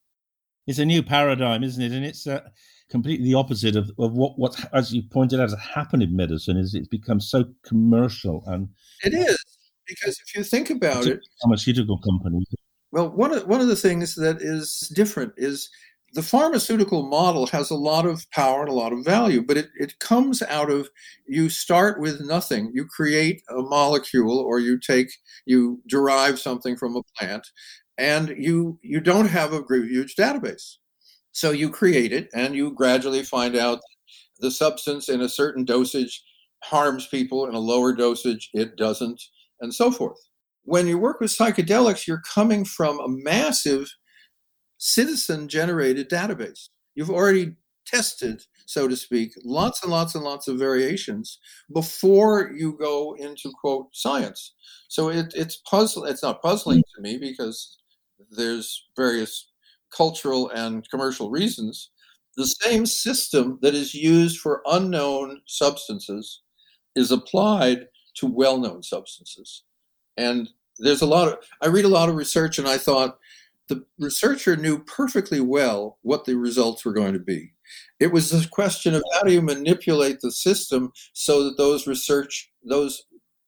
It's a new paradigm, isn't it? And it's uh, completely the opposite of, of what, what, as you pointed out, has happened in medicine is it's become so commercial and it is because if you think about it, pharmaceutical companies well, one of, one of the things that is different is the pharmaceutical model has a lot of power and a lot of value, but it, it comes out of you start with nothing. You create a molecule or you take, you derive something from a plant and you, you don't have a huge database. So you create it and you gradually find out the substance in a certain dosage harms people in a lower dosage, it doesn't, and so forth when you work with psychedelics, you're coming from a massive citizen generated database. You've already tested, so to speak, lots and lots and lots of variations before you go into quote science. So it, it's puzzle. It's not puzzling to me because there's various cultural and commercial reasons. The same system that is used for unknown substances is applied to well-known substances. And there's a lot of, I read a lot of research and I thought the researcher knew perfectly well what the results were going to be. It was a question of how do you manipulate the system so that those research, those,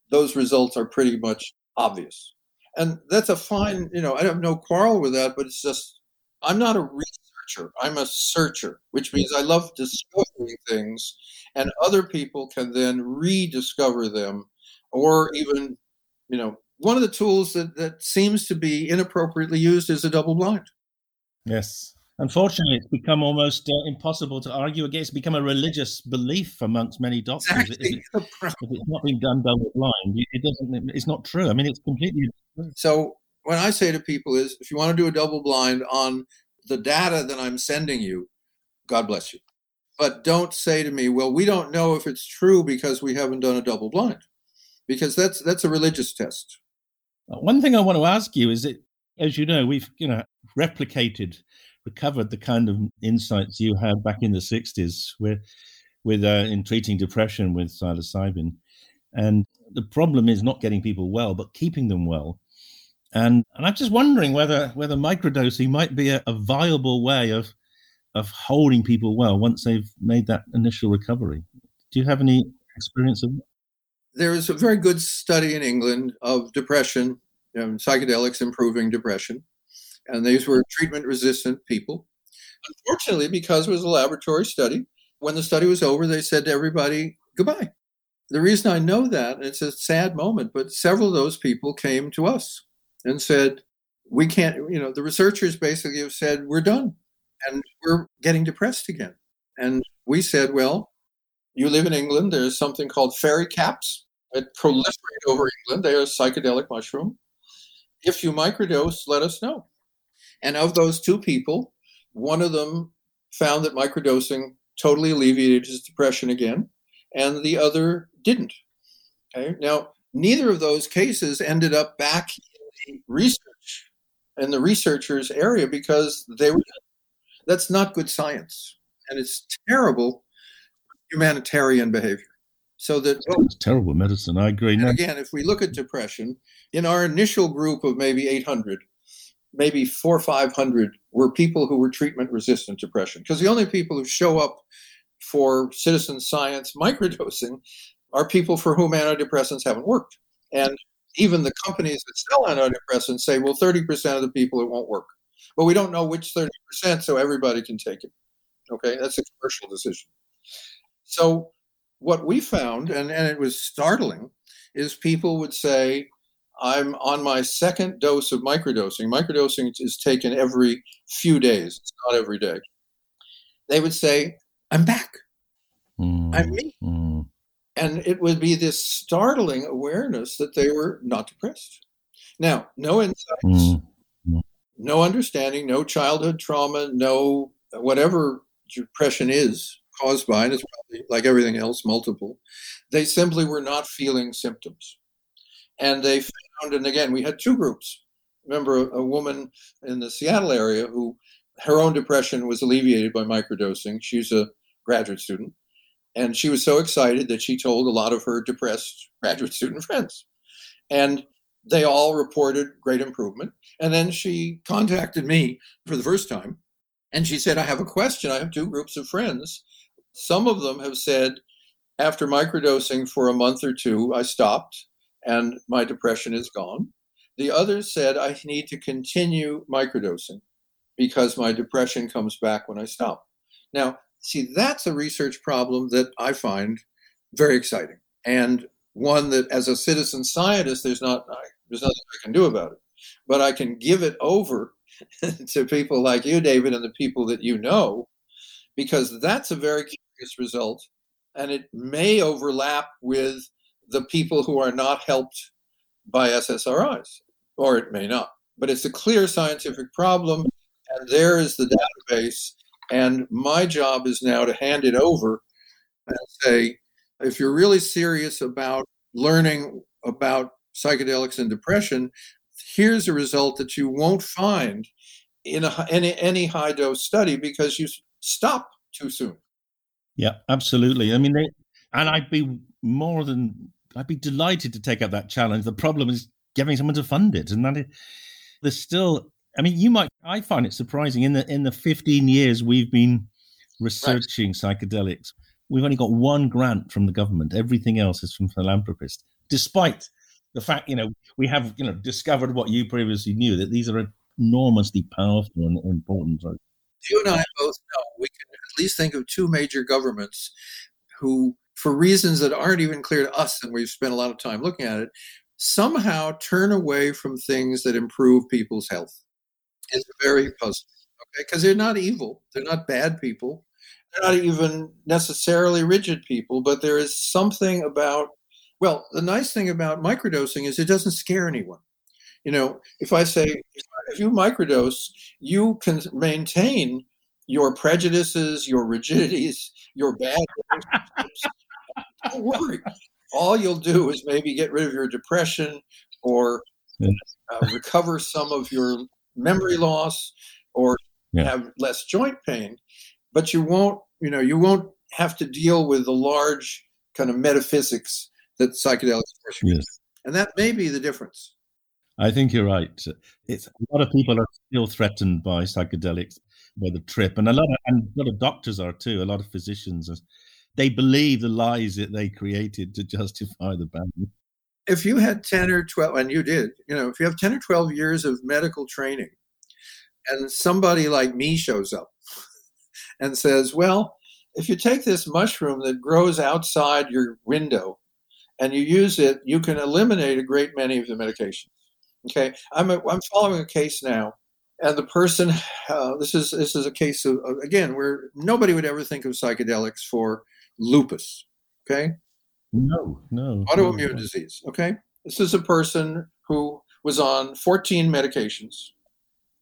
those results are pretty much obvious. And that's a fine, you know, I have no quarrel with that, but it's just, I'm not a researcher. I'm a searcher, which means I love discovering things, and other people can then rediscover them or even you know, one of the tools that, that seems to be inappropriately used is a double blind. Yes. Unfortunately, it's become almost uh, impossible to argue against. It's become a religious belief amongst many doctors. Exactly. If, if it's not being done double blind, it doesn't. It's not true. I mean, it's completely. So what I say to people is, if you want to do a double blind on the data that I'm sending you, God bless you. But don't say to me, well, we don't know if it's true because we haven't done a double blind because that's that's a religious test. Uh, one thing I want to ask you is that, as you know, we've you know replicated, recovered the kind of insights you had back in the '60s, with with uh, in treating depression with psilocybin, and the problem is not getting people well, but keeping them well. And and I'm just wondering whether whether microdosing might be a, a viable way of of holding people well once they've made that initial recovery. Do you have any experience of? There's a very good study in England of depression, and psychedelics improving depression. And these were treatment resistant people. Unfortunately, because it was a laboratory study, when the study was over, they said to everybody, goodbye. The reason I know that, it's a sad moment, but several of those people came to us and said, we can't, you know, the researchers basically have said, we're done and we're getting depressed again. And we said, well, you live in England, there's something called fairy caps that proliferate over England. They are a psychedelic mushroom. If you microdose, let us know. And of those two people, one of them found that microdosing totally alleviated his depression again, and the other didn't. Okay. Now, neither of those cases ended up back in the research in the researchers' area because they were that's not good science. And it's terrible humanitarian behavior. So that terrible medicine. I agree. Again, if we look at depression, in our initial group of maybe 800, maybe four or 500 were people who were treatment resistant depression. Because the only people who show up for citizen science microdosing are people for whom antidepressants haven't worked. And even the companies that sell antidepressants say, well, 30% of the people it won't work. But we don't know which 30%, so everybody can take it. Okay, that's a commercial decision. So what we found, and, and it was startling, is people would say, I'm on my second dose of microdosing. Microdosing is taken every few days, it's not every day. They would say, I'm back. Mm, I'm me. Mm. And it would be this startling awareness that they were not depressed. Now, no insights, mm, no understanding, no childhood trauma, no whatever depression is caused by, and it's probably like everything else, multiple. They simply were not feeling symptoms. And they found, and again, we had two groups. Remember, a, a woman in the Seattle area who her own depression was alleviated by microdosing. She's a graduate student. And she was so excited that she told a lot of her depressed graduate student friends. And they all reported great improvement. And then she contacted me for the first time and she said, I have a question. I have two groups of friends. Some of them have said, after microdosing for a month or two, I stopped and my depression is gone. The others said, I need to continue microdosing because my depression comes back when I stop. Now, see, that's a research problem that I find very exciting and one that, as a citizen scientist, there's not there's nothing I can do about it, but I can give it over to people like you, David, and the people that you know, because that's a very curious result, and it may overlap with the people who are not helped by SSRIs, or it may not. But it's a clear scientific problem, and there is the database. And my job is now to hand it over and say, if you're really serious about learning about psychedelics and depression, here's a result that you won't find in a, any, any high dose study because you stop too soon. Yeah, absolutely. I mean, they, and I'd be more than I'd be delighted to take up that challenge. The problem is getting someone to fund it, and that is, there's still. I mean, you might. I find it surprising in the in the 15 years we've been researching right. psychedelics, we've only got one grant from the government. Everything else is from philanthropists, despite the fact you know we have you know discovered what you previously knew that these are enormously powerful and important drugs. You and I both know we can at least think of two major governments who for reasons that aren't even clear to us, and we've spent a lot of time looking at it, somehow turn away from things that improve people's health. It's very puzzling, okay? Because they're not evil, they're not bad people, they're not even necessarily rigid people, but there is something about, well, the nice thing about microdosing is it doesn't scare anyone. You know, if I say, if you microdose, you can maintain your prejudices, your rigidities, your bad don't worry. All you'll do is maybe get rid of your depression or uh, recover some of your memory loss or yeah. have less joint pain, but you won't, you know, you won't have to deal with the large kind of metaphysics that psychedelics force you. Yes. And that may be the difference. I think you're right. It's a lot of people are still threatened by psychedelics, by the trip, and a lot of and a lot of doctors are too. A lot of physicians they believe the lies that they created to justify the ban. If you had 10 or 12, and you did, you know, if you have 10 or 12 years of medical training and somebody like me shows up and says, well, if you take this mushroom that grows outside your window and you use it, you can eliminate a great many of the medications. Okay, I'm, a, I'm following a case now and the person uh, this is this is a case of again where nobody would ever think of psychedelics for lupus. Okay. No, no. Autoimmune no. disease. Okay. This is a person who was on 14 medications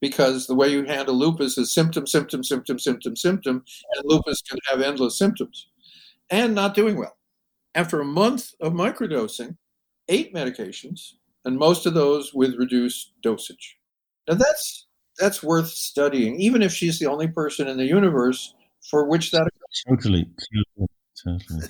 because the way you handle lupus is symptom, symptom, symptom, symptom, symptom, and lupus can have endless symptoms and not doing well. After a month of microdosing, eight medications, and most of those with reduced dosage. Now that's that's worth studying, even if she's the only person in the universe for which that occurs. Totally, totally, totally.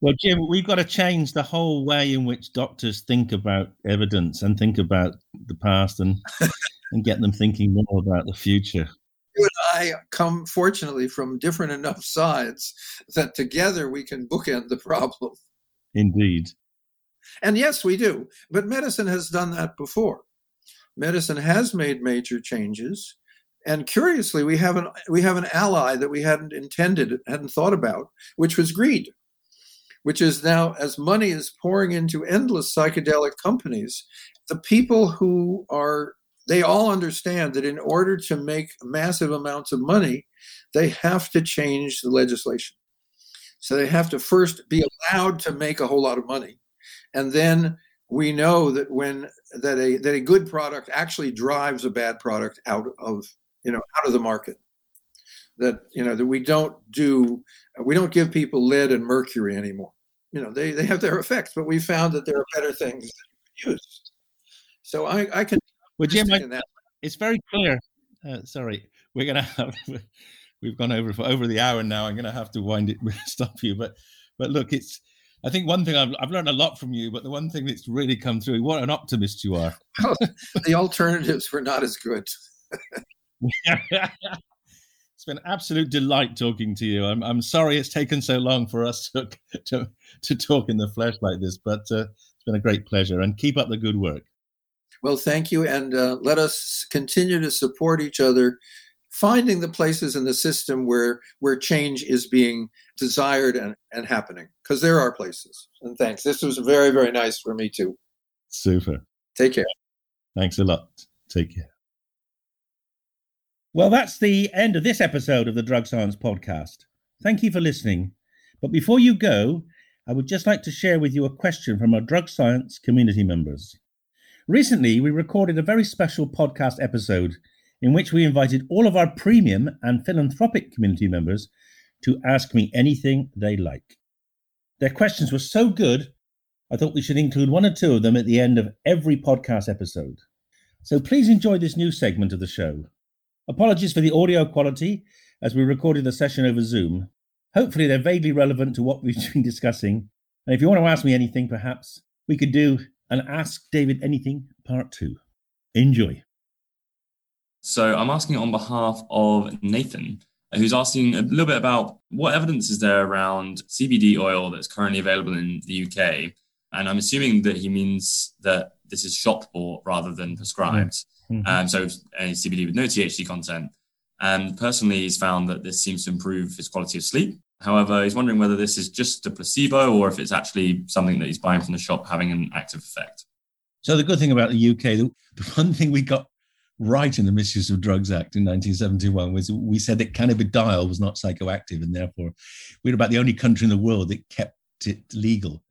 well, Jim, we've got to change the whole way in which doctors think about evidence and think about the past and and get them thinking more about the future. You and I come, fortunately, from different enough sides that together we can bookend the problem. Indeed. And yes, we do. But medicine has done that before. Medicine has made major changes. And curiously, we have an we have an ally that we hadn't intended, hadn't thought about, which was greed, which is now as money is pouring into endless psychedelic companies, the people who are they all understand that in order to make massive amounts of money, they have to change the legislation. So they have to first be allowed to make a whole lot of money and then we know that when that a that a good product actually drives a bad product out of you know out of the market. That you know that we don't do we don't give people lead and mercury anymore. You know they they have their effects but we found that there are better things that you can use. So i i can well jim I, it's very clear. Uh, sorry we're gonna have we've gone over for over the hour now. I'm gonna have to wind it stop you. But but look it's I think one thing I've, I've learned a lot from you, but the one thing that's really come through, what an optimist you are. the alternatives were not as good. it's been an absolute delight talking to you. I'm, I'm sorry it's taken so long for us to, to, to talk in the flesh like this, but uh, it's been a great pleasure and keep up the good work. Well, thank you. And uh, let us continue to support each other finding the places in the system where where change is being desired and, and happening because there are places. And thanks. This was very very nice for me too. Super. Take care. Thanks a lot. Take care. Well that's the end of this episode of the drug science podcast. Thank you for listening. But before you go i would just like to share with you a question from our drug science community members. Recently we recorded a very special podcast episode in which we invited all of our premium and philanthropic community members to ask me anything they like. Their questions were so good, I thought we should include one or two of them at the end of every podcast episode. So please enjoy this new segment of the show. Apologies for the audio quality as we recorded the session over Zoom. Hopefully, they're vaguely relevant to what we've been discussing. And if you want to ask me anything, perhaps we could do an Ask David Anything Part 2. Enjoy. So I'm asking on behalf of Nathan, who's asking a little bit about what evidence is there around CBD oil that's currently available in the UK. And I'm assuming that he means that this is shop bought rather than prescribed. Mm-hmm. Um, so any CBD with no THC content. And personally, he's found that this seems to improve his quality of sleep. However, he's wondering whether this is just a placebo or if it's actually something that he's buying from the shop having an active effect. So the good thing about the UK, the, the one thing we got right in the Misuse of Drugs Act in 1971 was we said that cannabidiol was not psychoactive, and therefore we were about the only country in the world that kept it legal.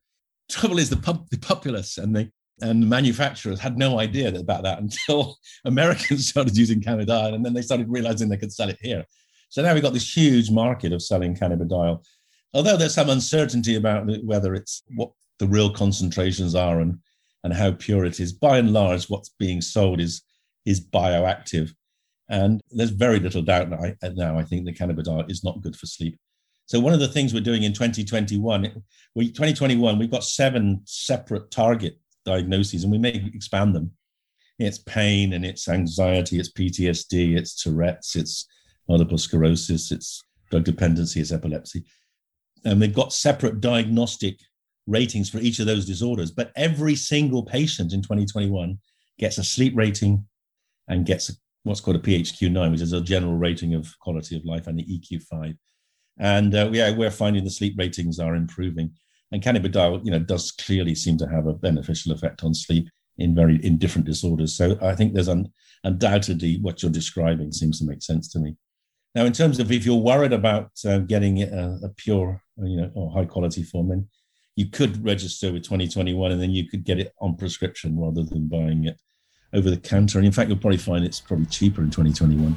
Trouble is, the, pub, the populace and the and manufacturers had no idea about that until Americans started using cannabidiol, and then they started realizing they could sell it here. So now we've got this huge market of selling cannabidiol. Although there's some uncertainty about whether it's what the real concentrations are and and how pure it is. By and large, what's being sold is is bioactive. And there's very little doubt now, uh, now I think the cannabidiol is not good for sleep. So one of the things we're doing in 2021, we 2021, we've got seven separate target diagnoses, and we may expand them. It's pain and it's anxiety, it's PTSD, it's Tourette's, it's multiple sclerosis, it's drug dependency, it's epilepsy. And they've got separate diagnostic ratings for each of those disorders. But every single patient in 2021 gets a sleep rating, and gets what's called a PHQ-9, which is a general rating of quality of life, and the EQ-5. And uh, yeah, we're finding the sleep ratings are improving. And cannabidiol, you know, does clearly seem to have a beneficial effect on sleep in very in different disorders. So I think there's un, undoubtedly what you're describing seems to make sense to me. Now, in terms of if you're worried about uh, getting a, a, pure, you know, or high quality form, then you could register with 2021, and then you could get it on prescription rather than buying it over the counter. And in fact, you'll probably find it's probably cheaper in 2021.